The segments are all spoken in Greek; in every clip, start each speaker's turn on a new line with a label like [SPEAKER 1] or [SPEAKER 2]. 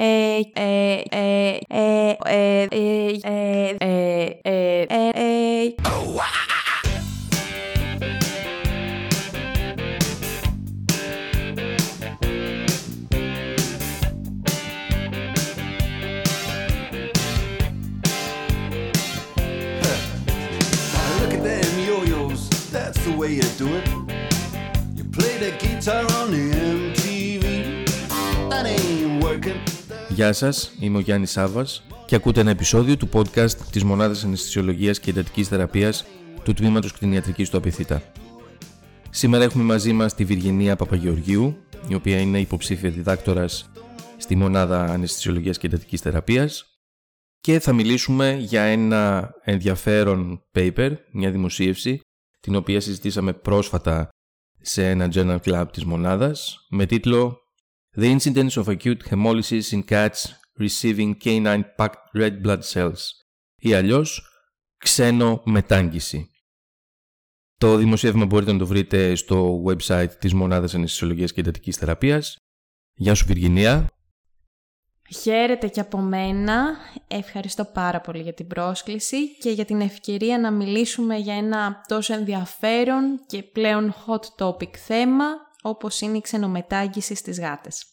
[SPEAKER 1] ε, ε,
[SPEAKER 2] Γεια σας, είμαι ο Γιάννης Σάβας και ακούτε ένα επεισόδιο του podcast της Μονάδας Αναισθησιολογίας και Εντατικής Θεραπείας του Τμήματος Κτηνιατρικής του Απιθύτα. Σήμερα έχουμε μαζί μας τη Βυργινία Παπαγεωργίου, η οποία είναι υποψήφια διδάκτορας στη Μονάδα Αναισθησιολογίας και Εντατικής Θεραπείας και θα μιλήσουμε για ένα ενδιαφέρον paper, μια δημοσίευση, την οποία συζητήσαμε πρόσφατα σε ένα journal club της μονάδας με τίτλο The incidence of acute hemolysis in cats receiving canine packed red blood cells ή αλλιώς ξένο μετάγγιση. Το δημοσίευμα μπορείτε να το βρείτε στο website της Μονάδας Αναισθησιολογίας και Εντατικής Θεραπείας. Γεια σου Βυργινία.
[SPEAKER 1] Χαίρετε και από μένα. Ευχαριστώ πάρα πολύ για την πρόσκληση και για την ευκαιρία να μιλήσουμε για ένα τόσο ενδιαφέρον και πλέον hot topic θέμα όπως είναι η ξενομετάγγιση στις γάτες.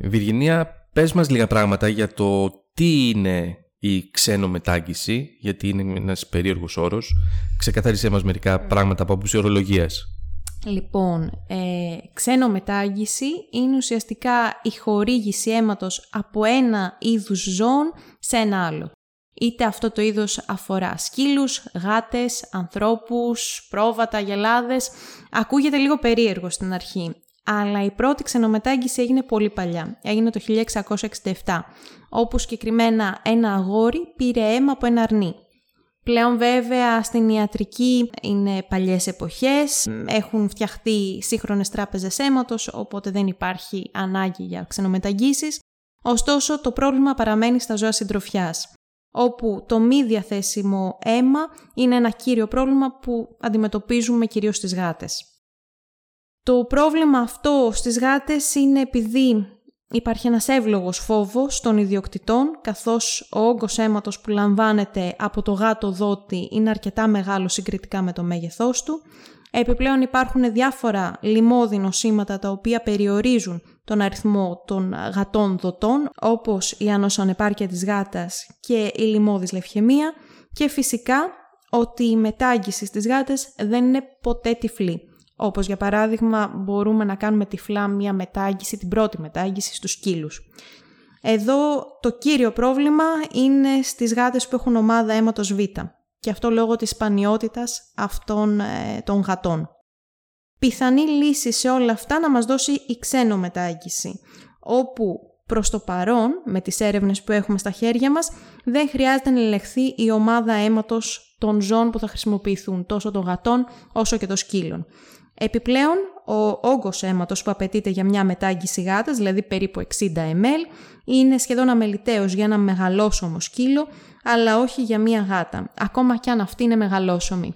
[SPEAKER 2] Βυργινία, πες μας λίγα πράγματα για το τι είναι η ξένομετάγγιση, γιατί είναι ένας περίεργος όρος. Ξεκαθάρισέ μας μερικά πράγματα από άποψη ορολογίας.
[SPEAKER 1] Λοιπόν, ε, ξένομετάγγιση είναι ουσιαστικά η χορήγηση αίματος από ένα είδους ζώων σε ένα άλλο. Είτε αυτό το είδος αφορά σκύλους, γάτες, ανθρώπους, πρόβατα, γελάδες. Ακούγεται λίγο περίεργο στην αρχή, αλλά η πρώτη ξενομετάγγιση έγινε πολύ παλιά. Έγινε το 1667, όπου συγκεκριμένα ένα αγόρι πήρε αίμα από ένα αρνί. Πλέον βέβαια στην ιατρική είναι παλιές εποχές, έχουν φτιαχτεί σύγχρονες τράπεζες αίματος, οπότε δεν υπάρχει ανάγκη για ξενομεταγγίσεις. Ωστόσο το πρόβλημα παραμένει στα ζώα συντροφιάς, όπου το μη διαθέσιμο αίμα είναι ένα κύριο πρόβλημα που αντιμετωπίζουμε κυρίως στις γάτες. Το πρόβλημα αυτό στις γάτες είναι επειδή υπάρχει ένας εύλογος φόβος των ιδιοκτητών, καθώς ο όγκος αίματος που λαμβάνεται από το γάτο δότη είναι αρκετά μεγάλο συγκριτικά με το μέγεθός του. Επιπλέον υπάρχουν διάφορα λιμώδη νοσήματα τα οποία περιορίζουν τον αριθμό των γατών δοτών, όπως η ανοσανεπάρκεια της γάτας και η λιμώδης λευχαιμία και φυσικά ότι η μετάγγιση στις γάτες δεν είναι ποτέ τυφλή. Όπως για παράδειγμα μπορούμε να κάνουμε τυφλά μία μετάγγιση, την πρώτη μετάγγιση στους σκύλους. Εδώ το κύριο πρόβλημα είναι στις γάτες που έχουν ομάδα αίματος Β και αυτό λόγω της σπανιότητας αυτών ε, των γατών. Πιθανή λύση σε όλα αυτά να μας δώσει η ξένο μετάγγιση, όπου προς το παρόν, με τις έρευνες που έχουμε στα χέρια μας, δεν χρειάζεται να ελεγχθεί η ομάδα αίματος των ζώων που θα χρησιμοποιηθούν, τόσο των γατών όσο και των σκύλων. Επιπλέον, ο όγκος αίματος που απαιτείται για μια μετάγγιση γάτας, δηλαδή περίπου 60 ml, είναι σχεδόν αμεληταίος για ένα μεγαλόσωμο σκύλο, αλλά όχι για μια γάτα, ακόμα κι αν αυτή είναι μεγαλόσωμη.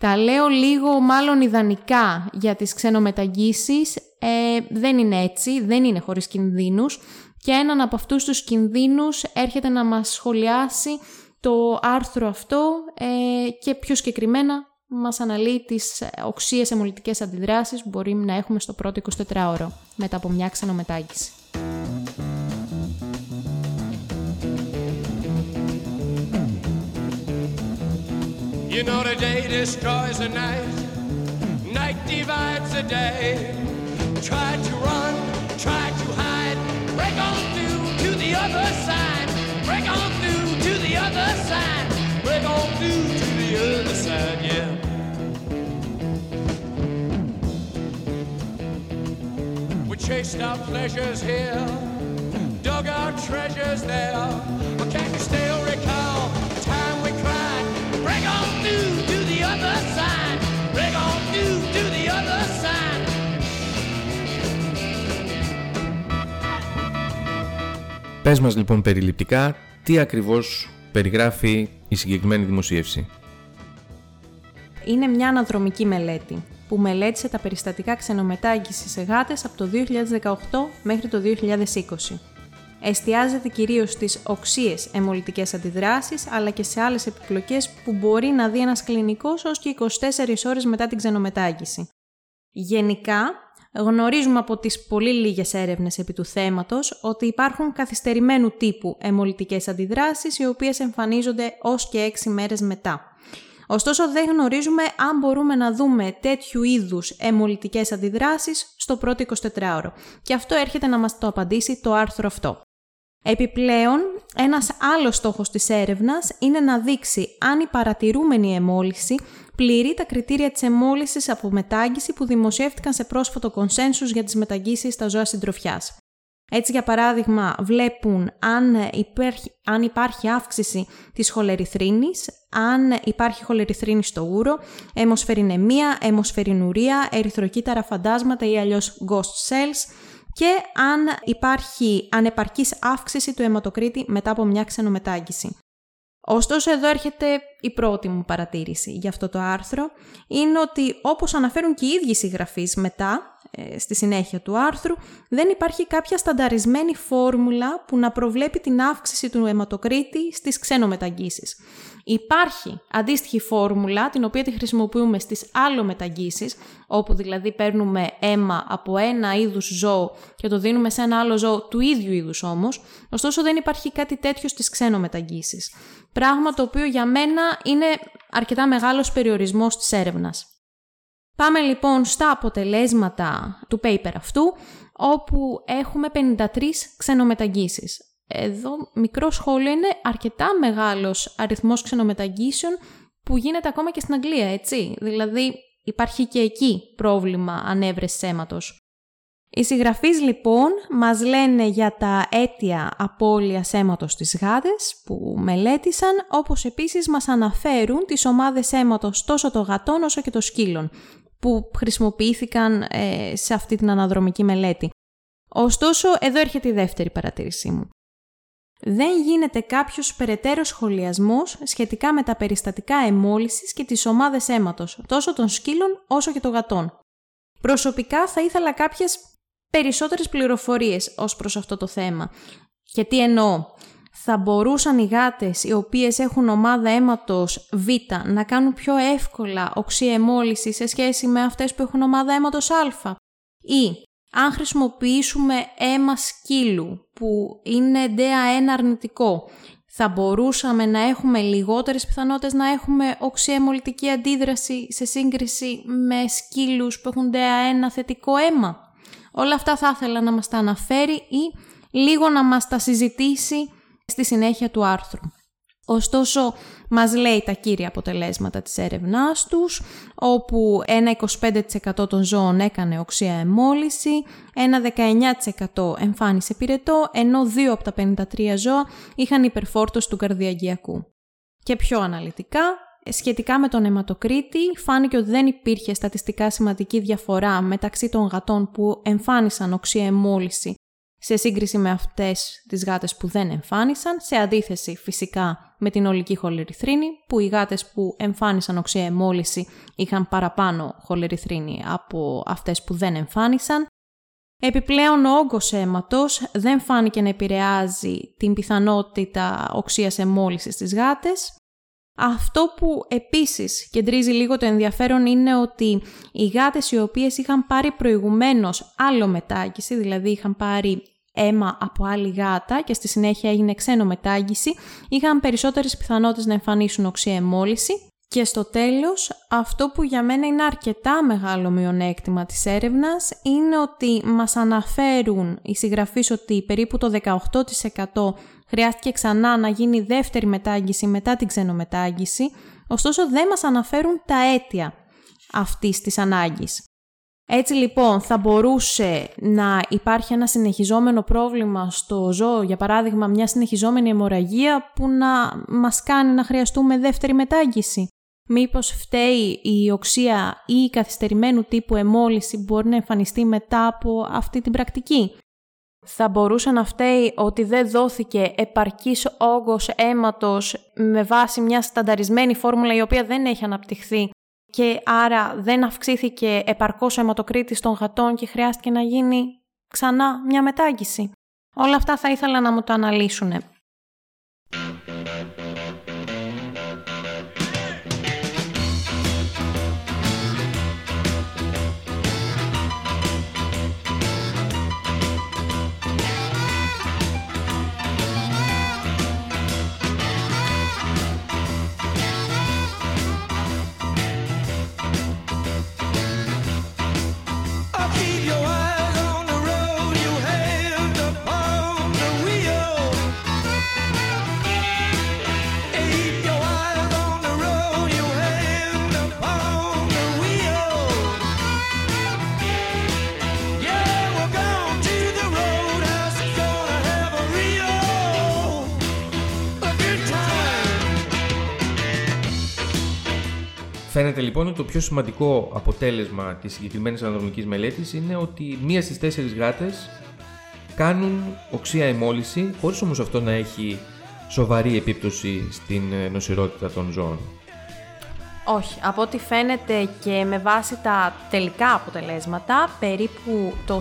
[SPEAKER 1] Τα λέω λίγο μάλλον ιδανικά για τις ξενομεταγγίσεις, ε, δεν είναι έτσι, δεν είναι χωρίς κινδύνους και έναν από αυτούς τους κινδύνους έρχεται να μας σχολιάσει το άρθρο αυτό ε, και πιο συγκεκριμένα μας αναλύει τις οξύες αιμολυτικές αντιδράσεις που μπορεί να έχουμε στο πρώτο 24ωρο μετά από μια ξενομετάγγιση.
[SPEAKER 3] You know the day destroys the night, night divides the day. Try to run, try to hide, break on through to the other side, break on through to the other side, break on through to the other side, yeah. Chased our pleasures here, dug our treasures there. But can you still recall the time we cried? Break on through to the other side. Break on through to the other side.
[SPEAKER 2] Πες μας λοιπόν περιληπτικά τι ακριβώς περιγράφει η συγκεκριμένη δημοσίευση.
[SPEAKER 1] Είναι μια αναδρομική μελέτη που μελέτησε τα περιστατικά ξενομετάγγιση σε γάτες από το 2018 μέχρι το 2020. Εστιάζεται κυρίως στις οξύες αιμολυτικές αντιδράσεις, αλλά και σε άλλες επιπλοκές που μπορεί να δει ένας κλινικός ως και 24 ώρες μετά την ξενομετάγγιση. Γενικά, γνωρίζουμε από τις πολύ λίγες έρευνες επί του θέματος ότι υπάρχουν καθυστερημένου τύπου αιμολυτικές αντιδράσεις οι οποίες εμφανίζονται ως και 6 μέρες μετά. Ωστόσο δεν γνωρίζουμε αν μπορούμε να δούμε τέτοιου είδους αιμολυτικές αντιδράσεις στο πρώτο 24ωρο και αυτό έρχεται να μας το απαντήσει το άρθρο αυτό. Επιπλέον, ένας άλλος στόχος της έρευνας είναι να δείξει αν η παρατηρούμενη αιμόλυση πληρεί τα κριτήρια της αιμόλυσης από μετάγγιση που δημοσιεύτηκαν σε πρόσφατο κονσένσους για τις μεταγγίσεις στα ζώα συντροφιάς. Έτσι, για παράδειγμα, βλέπουν αν υπάρχει, αν υπάρχει αύξηση της χολεριθρίνης, αν υπάρχει χολεριθρίνη στο ούρο, αιμοσφαιρινεμία, αιμοσφαιρινουρία, ερυθροκύτταρα φαντάσματα ή αλλιώς ghost cells, και αν υπάρχει ανεπαρκής αύξηση του αιματοκρίτη μετά από μια ξενομετάγγιση. Ωστόσο εδώ έρχεται η πρώτη μου παρατήρηση για αυτό το άρθρο, είναι ότι όπως αναφέρουν και οι ίδιοι συγγραφείς μετά, ε, στη συνέχεια του άρθρου, δεν υπάρχει κάποια στανταρισμένη φόρμουλα που να προβλέπει την αύξηση του αιματοκρίτη στις ξένομεταγγίσεις. Υπάρχει αντίστοιχη φόρμουλα, την οποία τη χρησιμοποιούμε στις άλλο μεταγγίσεις, όπου δηλαδή παίρνουμε αίμα από ένα είδους ζώο και το δίνουμε σε ένα άλλο ζώο του ίδιου είδους όμως, ωστόσο δεν υπάρχει κάτι τέτοιο στις ξένομεταγγίσεις. Πράγμα το οποίο για μένα είναι αρκετά μεγάλος περιορισμός της έρευνας. Πάμε λοιπόν στα αποτελέσματα του paper αυτού, όπου έχουμε 53 ξενομεταγγίσεις. Εδώ μικρό σχόλιο είναι αρκετά μεγάλος αριθμός ξενομεταγγίσεων που γίνεται ακόμα και στην Αγγλία, έτσι. Δηλαδή υπάρχει και εκεί πρόβλημα ανέβρεσης αίματος. Οι συγγραφείς λοιπόν μας λένε για τα αίτια απώλειας αίματος στις γάτες που μελέτησαν, όπως επίσης μας αναφέρουν τις ομάδες αίματος τόσο των γατών όσο και των σκύλων, που χρησιμοποιήθηκαν ε, σε αυτή την αναδρομική μελέτη. Ωστόσο, εδώ έρχεται η δεύτερη παρατήρησή μου. Δεν γίνεται κάποιος περαιτέρω σχολιασμός σχετικά με τα περιστατικά εμόλυσης και τις ομάδες αίματος, τόσο των σκύλων όσο και των γατών. Προσωπικά θα ήθελα κάποιες περισσότερες πληροφορίες ως προς αυτό το θέμα. Και τι εννοώ θα μπορούσαν οι γάτες οι οποίες έχουν ομάδα αίματος Β να κάνουν πιο εύκολα οξύ εμόλυση σε σχέση με αυτές που έχουν ομάδα αίματος Α; Ή αν χρησιμοποιήσουμε αίμα σκύλου που είναι DA1 αρνητικό, θα μπορούσαμε να έχουμε λιγότερες πιθανότητες να έχουμε οξυαιμολυτική αντίδραση σε σύγκριση με σκύλους που έχουν DA1 θετικό αίμα; Όλα αυτά θα ήθελα να μας τα αναφέρει ή λίγο να μας τα συζητήσει στη συνέχεια του άρθρου. Ωστόσο, μας λέει τα κύρια αποτελέσματα της έρευνάς τους, όπου ένα 25% των ζώων έκανε οξία εμόλυση, ένα 19% εμφάνισε πυρετό, ενώ δύο από τα 53 ζώα είχαν υπερφόρτωση του καρδιαγγειακού. Και πιο αναλυτικά, σχετικά με τον αιματοκρίτη, φάνηκε ότι δεν υπήρχε στατιστικά σημαντική διαφορά μεταξύ των γατών που εμφάνισαν οξία εμόλυση σε σύγκριση με αυτές τις γάτες που δεν εμφάνισαν, σε αντίθεση φυσικά με την ολική χολεριθρίνη, που οι γάτες που εμφάνισαν οξία εμόλυση είχαν παραπάνω χολεριθρίνη από αυτές που δεν εμφάνισαν. Επιπλέον ο όγκος αίματος δεν φάνηκε να επηρεάζει την πιθανότητα οξίας εμόλυσης στις γάτες. Αυτό που επίσης κεντρίζει λίγο το ενδιαφέρον είναι ότι οι γάτες οι οποίες είχαν πάρει προηγουμένως άλλο μετάγγιση, δηλαδή είχαν πάρει αίμα από άλλη γάτα και στη συνέχεια έγινε ξένο μετάγγιση, είχαν περισσότερες πιθανότητες να εμφανίσουν οξία εμόλυση. Και στο τέλος, αυτό που για μένα είναι αρκετά μεγάλο μειονέκτημα της έρευνας είναι ότι μας αναφέρουν οι συγγραφείς ότι περίπου το 18% χρειάστηκε ξανά να γίνει δεύτερη μετάγγιση μετά την ξενομετάγγιση, ωστόσο δεν μας αναφέρουν τα αίτια αυτής της ανάγκης. Έτσι λοιπόν θα μπορούσε να υπάρχει ένα συνεχιζόμενο πρόβλημα στο ζώο, για παράδειγμα μια συνεχιζόμενη αιμορραγία που να μας κάνει να χρειαστούμε δεύτερη μετάγγιση. Μήπως φταίει η οξία ή η καθυστερημένου τύπου εμόλυση που μπορεί να εμφανιστεί μετά από αυτή την πρακτική; Θα μπορούσε να φταίει ότι δεν δόθηκε επαρκής όγκος αίματος με βάση μια στανταρισμένη φόρμουλα η οποία δεν έχει αναπτυχθεί και άρα δεν αυξήθηκε επαρκώς ο αιματοκρίτης των γατών και χρειάστηκε να γίνει ξανά μια μετάγγιση. Όλα αυτά θα ήθελα να μου το αναλύσουν.
[SPEAKER 2] Φαίνεται λοιπόν ότι το πιο σημαντικό αποτέλεσμα της συγκεκριμένης αναδρομικής μελέτης είναι ότι μία στις τέσσερις γάτες κάνουν οξία εμόλυση, χωρίς όμως αυτό να έχει σοβαρή επίπτωση στην ε, νοσηρότητα των ζώων.
[SPEAKER 1] Όχι, από ό,τι φαίνεται και με βάση τα τελικά αποτελέσματα, περίπου το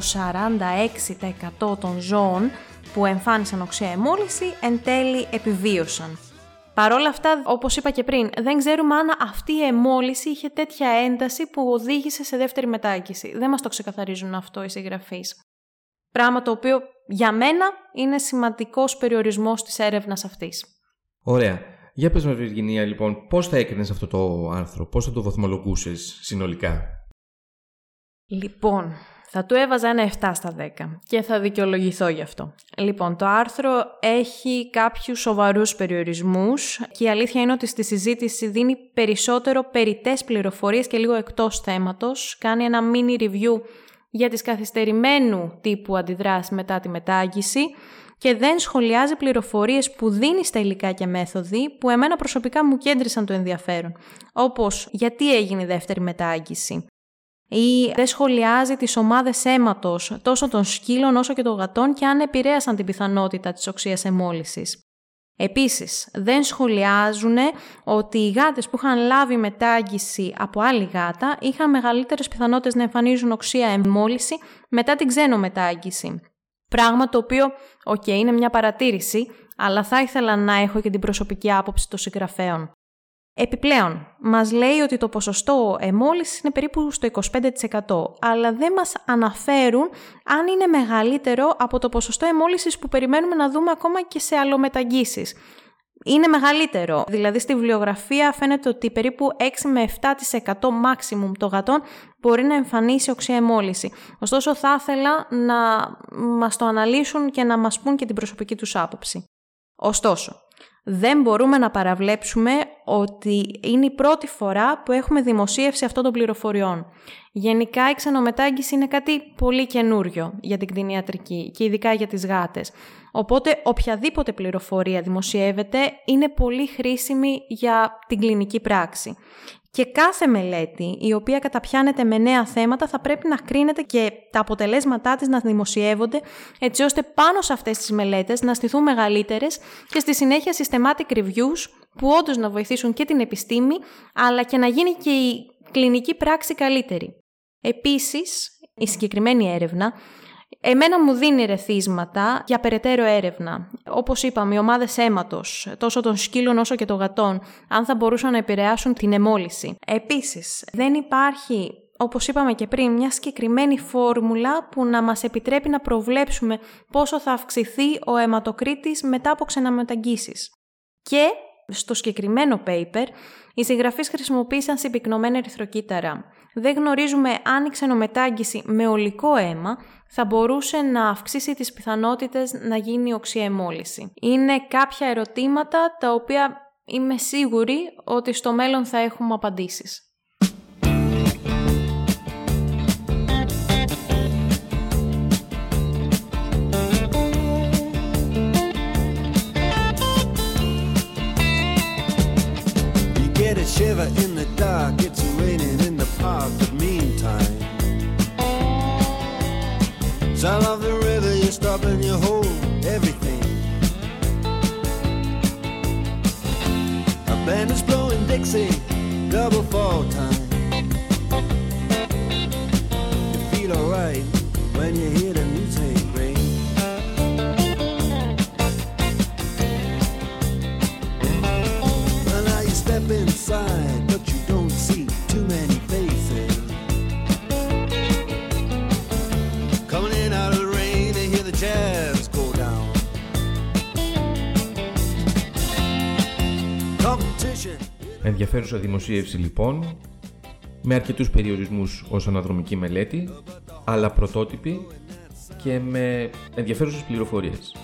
[SPEAKER 1] 46% των ζώων που εμφάνισαν οξέα εμόλυση εν τέλει επιβίωσαν. Παρ' όλα αυτά, όπως είπα και πριν, δεν ξέρουμε αν αυτή η εμόλυση είχε τέτοια ένταση που οδήγησε σε δεύτερη μετάγγιση. Δεν μας το ξεκαθαρίζουν αυτό οι συγγραφείς. Πράγμα το οποίο για μένα είναι σημαντικός περιορισμός της έρευνας αυτής.
[SPEAKER 2] Ωραία. Για πες μας Βιργινία λοιπόν, πώς θα έκρινες αυτό το άρθρο, πώς θα το βαθμολογούσες συνολικά;
[SPEAKER 1] Λοιπόν, θα του έβαζα ένα 7 στα 10 και θα δικαιολογηθώ γι' αυτό. Λοιπόν, το άρθρο έχει κάποιους σοβαρούς περιορισμούς και η αλήθεια είναι ότι στη συζήτηση δίνει περισσότερο περιττές πληροφορίες και λίγο εκτός θέματος. Κάνει ένα mini review για τις καθυστερημένου τύπου αντιδράσεις μετά τη μετάγγιση και δεν σχολιάζει πληροφορίες που δίνει στα υλικά και μέθοδοι που εμένα προσωπικά μου κέντρισαν το ενδιαφέρον. Όπως γιατί έγινε η δεύτερη μετάγγιση, ή δεν σχολιάζει τις ομάδες αίματος τόσο των σκύλων όσο και των γατών και αν επηρέασαν την πιθανότητα της οξείας εμόλυσης. Επίσης, δεν σχολιάζουν ότι οι γάτες που είχαν λάβει μετάγγιση από άλλη γάτα είχαν μεγαλύτερες πιθανότητες να εμφανίζουν οξεία εμόλυση μετά την ξενομετάγγιση. Πράγμα το οποίο, οκ, είναι μια παρατήρηση, αλλά θα ήθελα να έχω και την προσωπική άποψη των συγγραφέων. Επιπλέον, μας λέει ότι το ποσοστό αιμόλυσης είναι περίπου στο 25%, αλλά δεν μας αναφέρουν αν είναι μεγαλύτερο από το ποσοστό αιμόλυσης που περιμένουμε να δούμε ακόμα και σε αλλομεταγγίσεις. Είναι μεγαλύτερο, δηλαδή στη βιβλιογραφία φαίνεται ότι περίπου 6 με 7% maximum των γατών μπορεί να εμφανίσει οξία εμόλυση. Ωστόσο θα ήθελα να μας το αναλύσουν και να μας πούν και την προσωπική τους άποψη. Ωστόσο, δεν μπορούμε να παραβλέψουμε ότι είναι η πρώτη φορά που έχουμε δημοσίευση αυτών των πληροφοριών. Γενικά η ξενομετάγγιση είναι κάτι πολύ καινούριο για την κτηνιατρική και ειδικά για τις γάτες. Οπότε οποιαδήποτε πληροφορία δημοσιεύεται είναι πολύ χρήσιμη για την κλινική πράξη. Και κάθε μελέτη η οποία καταπιάνεται με νέα θέματα θα πρέπει να κρίνεται και τα αποτελέσματά της να δημοσιεύονται έτσι ώστε πάνω σε αυτές τις μελέτες να στηθούν μεγαλύτερες και στη συνέχεια systematic reviews που όντως να βοηθήσουν και την επιστήμη αλλά και να γίνει και η κλινική πράξη καλύτερη. Επίσης, η συγκεκριμένη έρευνα Εμένα μου δίνει ρεθίσματα για περαιτέρω έρευνα. Όπως είπαμε, οι ομάδες αίματος, τόσο των σκύλων όσο και των γατών, αν θα μπορούσαν να επηρεάσουν την εμόλυση. Επίσης, δεν υπάρχει, όπως είπαμε και πριν, μια συγκεκριμένη φόρμουλα που να μας επιτρέπει να προβλέψουμε πόσο θα αυξηθεί ο αιματοκρίτης μετά από ξεναμεταγγίσεις. Και στο συγκεκριμένο paper, οι συγγραφείς χρησιμοποίησαν συμπυκνωμένα ερυθροκύτταρα. Δεν γνωρίζουμε αν η ξενομετάγγιση με ολικό αίμα θα μπορούσε να αυξήσει τις πιθανότητες να γίνει οξία εμόλυση. Είναι κάποια ερωτήματα τα οποία είμαι σίγουρη ότι στο μέλλον θα έχουμε απαντήσεις.
[SPEAKER 4] Shiver in the dark, it's raining in the park, but meantime. Sound of the river, you stop and you hold everything. A band is blowing Dixie, double fall time.
[SPEAKER 2] Ενδιαφέρουσα δημοσίευση λοιπόν, με αρκετούς περιορισμούς ως αναδρομική μελέτη, αλλά πρωτότυπη και με ενδιαφέρουσες πληροφορίες.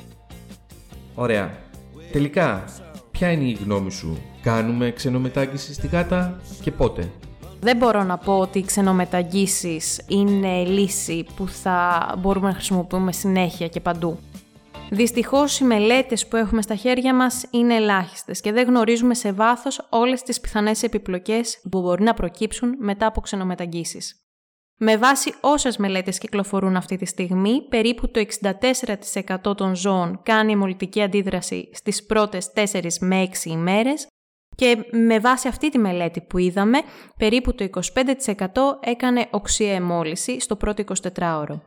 [SPEAKER 2] Ωραία. Τελικά, ποια είναι η γνώμη σου, κάνουμε ξενομετάγγιση στη γάτα και πότε;
[SPEAKER 1] Δεν μπορώ να πω ότι οι ξενομεταγγίσεις είναι λύση που θα μπορούμε να χρησιμοποιούμε συνέχεια και παντού. Δυστυχώς οι μελέτες που έχουμε στα χέρια μας είναι ελάχιστες και δεν γνωρίζουμε σε βάθος όλες τις πιθανές επιπλοκές που μπορεί να προκύψουν μετά από ξενομεταγγίσεις. Με βάση όσες μελέτες κυκλοφορούν αυτή τη στιγμή, περίπου το 64% των ζώων κάνει αιμολυτική αντίδραση στις πρώτες 4 με 6 ημέρες και με βάση αυτή τη μελέτη που είδαμε, περίπου το 25% έκανε οξία αιμόλυση στο πρώτο 24ωρο.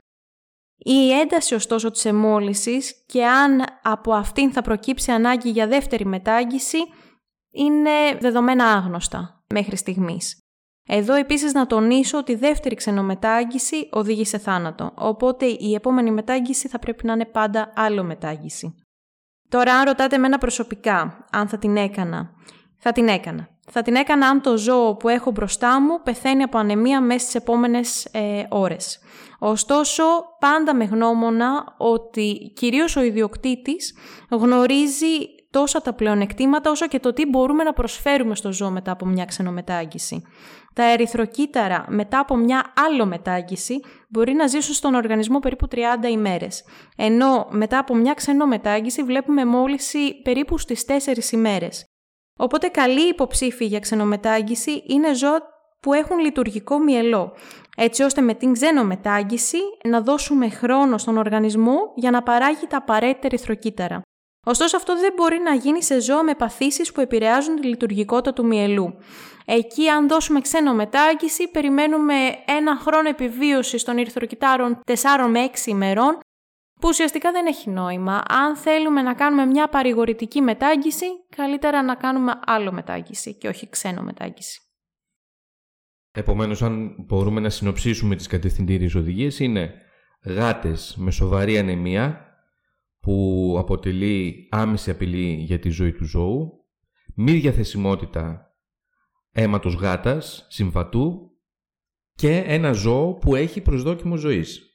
[SPEAKER 1] Η ένταση ωστόσο της αιμόλυσης και αν από αυτήν θα προκύψει ανάγκη για δεύτερη μετάγγιση είναι δεδομένα άγνωστα μέχρι στιγμής. Εδώ επίσης να τονίσω ότι η δεύτερη ξενομετάγγιση οδηγεί σε θάνατο, οπότε η επόμενη μετάγγιση θα πρέπει να είναι πάντα άλλο μετάγγιση. Τώρα αν ρωτάτε εμένα προσωπικά αν θα την έκανα, θα την έκανα. Θα την έκανα αν το ζώο που έχω μπροστά μου πεθαίνει από ανεμία μέσα στις επόμενες ε, ώρες. Ωστόσο, πάντα με γνώμονα ότι κυρίως ο ιδιοκτήτης γνωρίζει τόσα τα πλεονεκτήματα όσο και το τι μπορούμε να προσφέρουμε στο ζώο μετά από μια ξενομετάγγιση. Τα ερυθροκύτταρα μετά από μια άλλο μετάγγιση μπορεί να ζήσουν στον οργανισμό περίπου 30 ημέρες, ενώ μετά από μια ξενομετάγγιση βλέπουμε μόλυση περίπου στις 4 ημέρες. Οπότε καλή υποψήφοι για ξενομετάγγιση είναι ζώα που έχουν λειτουργικό μυελό, έτσι ώστε με την ξενομετάγγιση να δώσουμε χρόνο στον οργανισμό για να παράγει τα απαραίτητα ερυθροκύτταρα. Ωστόσο αυτό δεν μπορεί να γίνει σε ζώα με παθήσεις που επηρεάζουν τη λειτουργικότητα του μυελού. Εκεί αν δώσουμε ξένο μετάγγιση περιμένουμε ένα χρόνο επιβίωσης των ερυθροκυτάρων 4 με 6 ημερών που ουσιαστικά δεν έχει νόημα. Αν θέλουμε να κάνουμε μια παρηγορητική μετάγγιση, καλύτερα να κάνουμε άλλο μετάγγιση και όχι ξένο μετάγγιση.
[SPEAKER 2] Επομένως, αν μπορούμε να συνοψίσουμε τις κατευθυντήριες οδηγίες, είναι γάτες με σοβαρή ανεμία, που αποτελεί άμεση απειλή για τη ζωή του ζώου, μη διαθεσιμότητα αίματος γάτας, συμβατού και ένα ζώο που έχει προσδόκιμο ζωής.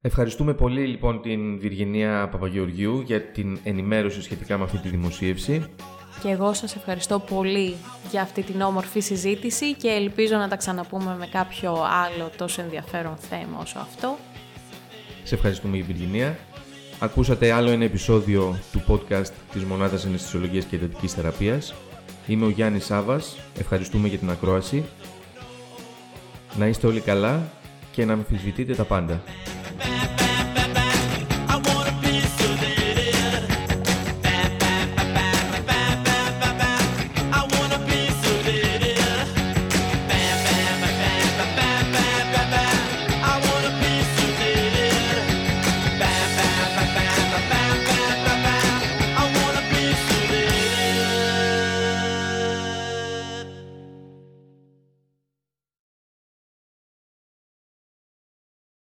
[SPEAKER 2] Ευχαριστούμε πολύ λοιπόν την Βιργενία Παπαγεωργίου για την ενημέρωση σχετικά με αυτή τη δημοσίευση.
[SPEAKER 1] Και εγώ σας ευχαριστώ πολύ για αυτή την όμορφη συζήτηση και ελπίζω να τα ξαναπούμε με κάποιο άλλο τόσο ενδιαφέρον θέμα όσο αυτό.
[SPEAKER 2] Σε ευχαριστούμε η Βιργινία. Ακούσατε άλλο ένα επεισόδιο του podcast της Μονάδας Αναισθησιολογίας και Εντατικής Θεραπείας. Είμαι ο Γιάννης Σάβας. Ευχαριστούμε για την ακρόαση. Να είστε όλοι καλά και να αμφισβητείτε τα πάντα.